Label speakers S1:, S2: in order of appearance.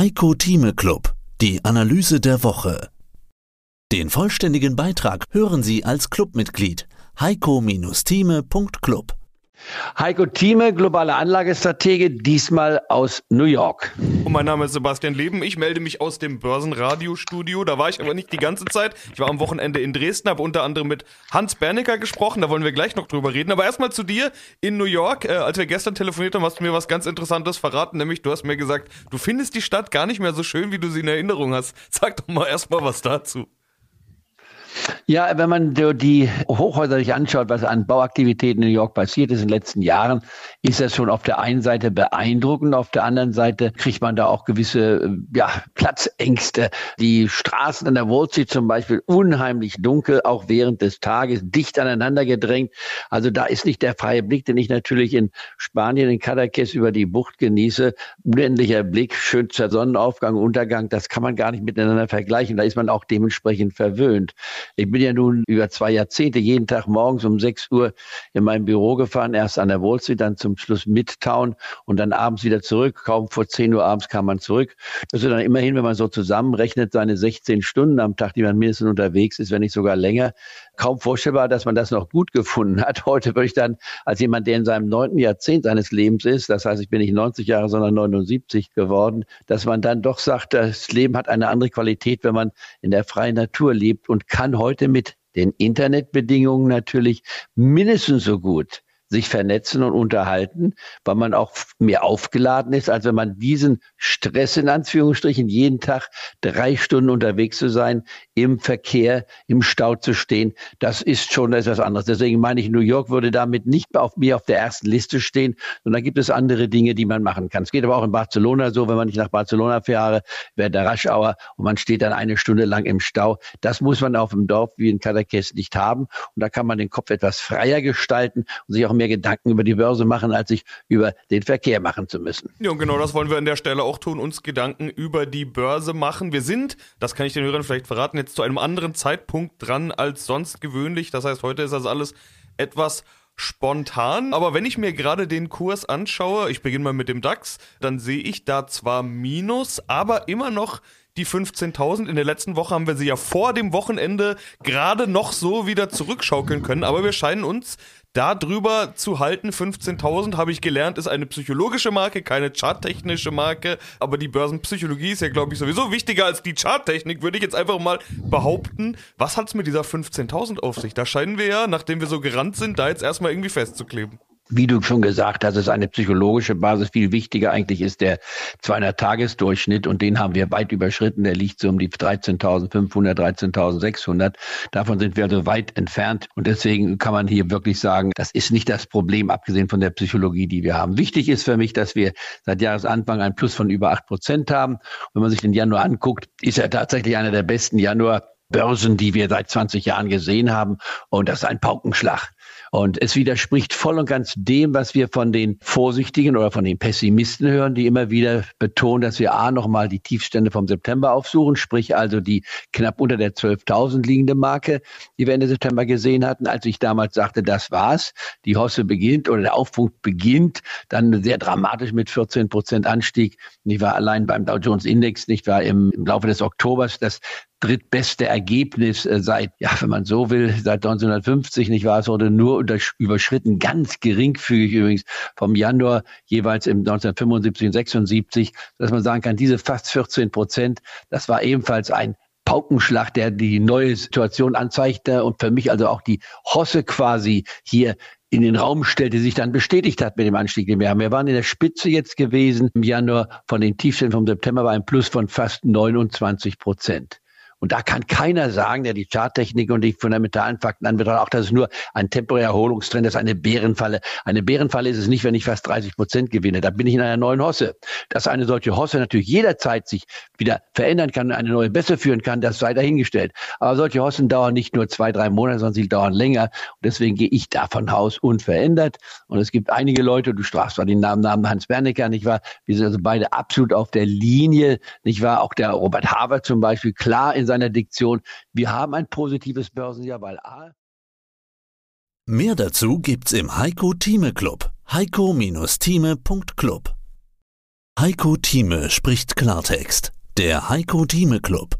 S1: Heiko Thieme Club, die Analyse der Woche. Den vollständigen Beitrag hören Sie als Clubmitglied heiko-thieme.club.
S2: Heiko Thieme, globale Anlagestratege, diesmal aus New York.
S3: Und mein Name ist Sebastian Leben. Ich melde mich aus dem Börsenradiostudio. Da war ich aber nicht die ganze Zeit. Ich war am Wochenende in Dresden, habe unter anderem mit Hans Bernecker gesprochen. Da wollen wir gleich noch drüber reden. Aber erstmal zu dir in New York. Äh, als wir gestern telefoniert haben, hast du mir was ganz Interessantes verraten. Nämlich, du hast mir gesagt, du findest die Stadt gar nicht mehr so schön, wie du sie in Erinnerung hast. Sag doch mal erstmal was dazu.
S2: Ja, wenn man die Hochhäuser sich anschaut, was an Bauaktivitäten in New York passiert ist in den letzten Jahren, ist das schon auf der einen Seite beeindruckend, auf der anderen Seite kriegt man da auch gewisse ja, Platzängste. Die Straßen an der Wall Street zum Beispiel unheimlich dunkel, auch während des Tages, dicht aneinander gedrängt. Also da ist nicht der freie Blick, den ich natürlich in Spanien, in Cadaqués über die Bucht genieße. Unendlicher Blick, schönster Sonnenaufgang, Untergang, das kann man gar nicht miteinander vergleichen. Da ist man auch dementsprechend verwöhnt. Ich bin ja nun über zwei Jahrzehnte jeden Tag morgens um 6 Uhr in mein Büro gefahren, erst an der Wall Street, dann zum Schluss Midtown und dann abends wieder zurück. Kaum vor 10 Uhr abends kam man zurück. Das ist dann immerhin, wenn man so zusammenrechnet, seine 16 Stunden am Tag, die man mindestens unterwegs ist, wenn nicht sogar länger. Kaum vorstellbar, dass man das noch gut gefunden hat. Heute würde ich dann als jemand, der in seinem neunten Jahrzehnt seines Lebens ist, das heißt, ich bin nicht 90 Jahre, sondern 79 geworden, dass man dann doch sagt, das Leben hat eine andere Qualität, wenn man in der freien Natur lebt und kann heute mit den Internetbedingungen natürlich mindestens so gut sich vernetzen und unterhalten, weil man auch mehr aufgeladen ist, als wenn man diesen Stress in Anführungsstrichen jeden Tag drei Stunden unterwegs zu sein, im Verkehr, im Stau zu stehen, das ist schon etwas anderes. Deswegen meine ich, New York würde damit nicht auf mir auf der ersten Liste stehen, sondern gibt es andere Dinge, die man machen kann. Es geht aber auch in Barcelona so, wenn man nicht nach Barcelona fahre, wäre der Raschauer und man steht dann eine Stunde lang im Stau. Das muss man auf dem Dorf wie in Cadaqués nicht haben. Und da kann man den Kopf etwas freier gestalten und sich auch mehr Gedanken über die Börse machen, als sich über den Verkehr machen zu müssen.
S3: Ja, und genau das wollen wir an der Stelle auch tun, uns Gedanken über die Börse machen. Wir sind, das kann ich den Hörern vielleicht verraten, jetzt zu einem anderen Zeitpunkt dran als sonst gewöhnlich. Das heißt, heute ist das alles etwas spontan. Aber wenn ich mir gerade den Kurs anschaue, ich beginne mal mit dem DAX, dann sehe ich da zwar Minus, aber immer noch die 15.000. In der letzten Woche haben wir sie ja vor dem Wochenende gerade noch so wieder zurückschaukeln können. Aber wir scheinen uns da drüber zu halten. 15.000 habe ich gelernt, ist eine psychologische Marke, keine charttechnische Marke. Aber die Börsenpsychologie ist ja, glaube ich, sowieso wichtiger als die Charttechnik, würde ich jetzt einfach mal behaupten. Was hat es mit dieser 15.000 auf sich? Da scheinen wir ja, nachdem wir so gerannt sind, da jetzt erstmal irgendwie festzukleben
S2: wie du schon gesagt hast, ist eine psychologische Basis. Viel wichtiger eigentlich ist der 200-Tages-Durchschnitt und den haben wir weit überschritten. Der liegt so um die 13.500, 13.600. Davon sind wir also weit entfernt und deswegen kann man hier wirklich sagen, das ist nicht das Problem, abgesehen von der Psychologie, die wir haben. Wichtig ist für mich, dass wir seit Jahresanfang ein Plus von über acht Prozent haben. Wenn man sich den Januar anguckt, ist er tatsächlich einer der besten Januar Börsen, die wir seit 20 Jahren gesehen haben. Und das ist ein Paukenschlag. Und es widerspricht voll und ganz dem, was wir von den Vorsichtigen oder von den Pessimisten hören, die immer wieder betonen, dass wir A nochmal die Tiefstände vom September aufsuchen, sprich also die knapp unter der 12.000 liegende Marke, die wir Ende September gesehen hatten. Als ich damals sagte, das war's, die Hosse beginnt oder der Aufpunkt beginnt, dann sehr dramatisch mit 14 Prozent Anstieg. Ich war allein beim Dow Jones Index, nicht war im, im Laufe des Oktobers das drittbeste Ergebnis äh, seit, ja, wenn man so will, seit 1950, nicht wahr? Es wurde nur überschritten, ganz geringfügig übrigens vom Januar jeweils im 1975 und 76, dass man sagen kann, diese fast 14 Prozent, das war ebenfalls ein Paukenschlag, der die neue Situation anzeigte und für mich also auch die Hosse quasi hier in den Raum stellte, sich dann bestätigt hat mit dem Anstieg, den wir haben. Wir waren in der Spitze jetzt gewesen im Januar von den Tiefständen vom September war ein Plus von fast 29 Prozent. Und da kann keiner sagen, der die Charttechnik und die fundamentalen Fakten anbetrachtet, auch das ist nur ein temporärer Erholungstrend, das ist eine Bärenfalle. Eine Bärenfalle ist es nicht, wenn ich fast 30 Prozent gewinne. Da bin ich in einer neuen Hosse. Dass eine solche Hosse natürlich jederzeit sich wieder verändern kann, eine neue Bässe führen kann, das sei dahingestellt. Aber solche Hossen dauern nicht nur zwei, drei Monate, sondern sie dauern länger. Und deswegen gehe ich davon aus unverändert. Und es gibt einige Leute, du strafst zwar den Namen, Namen Hans Bernecker, nicht wahr? Wir sind also beide absolut auf der Linie, nicht wahr? Auch der Robert Haver zum Beispiel, klar in seiner Diktion. Wir haben ein positives Börsenjahr, weil A.
S1: Mehr dazu gibt's im Heiko Thieme Club. Heiko-Thieme.club Heiko Thieme spricht Klartext. Der Heiko Thieme Club.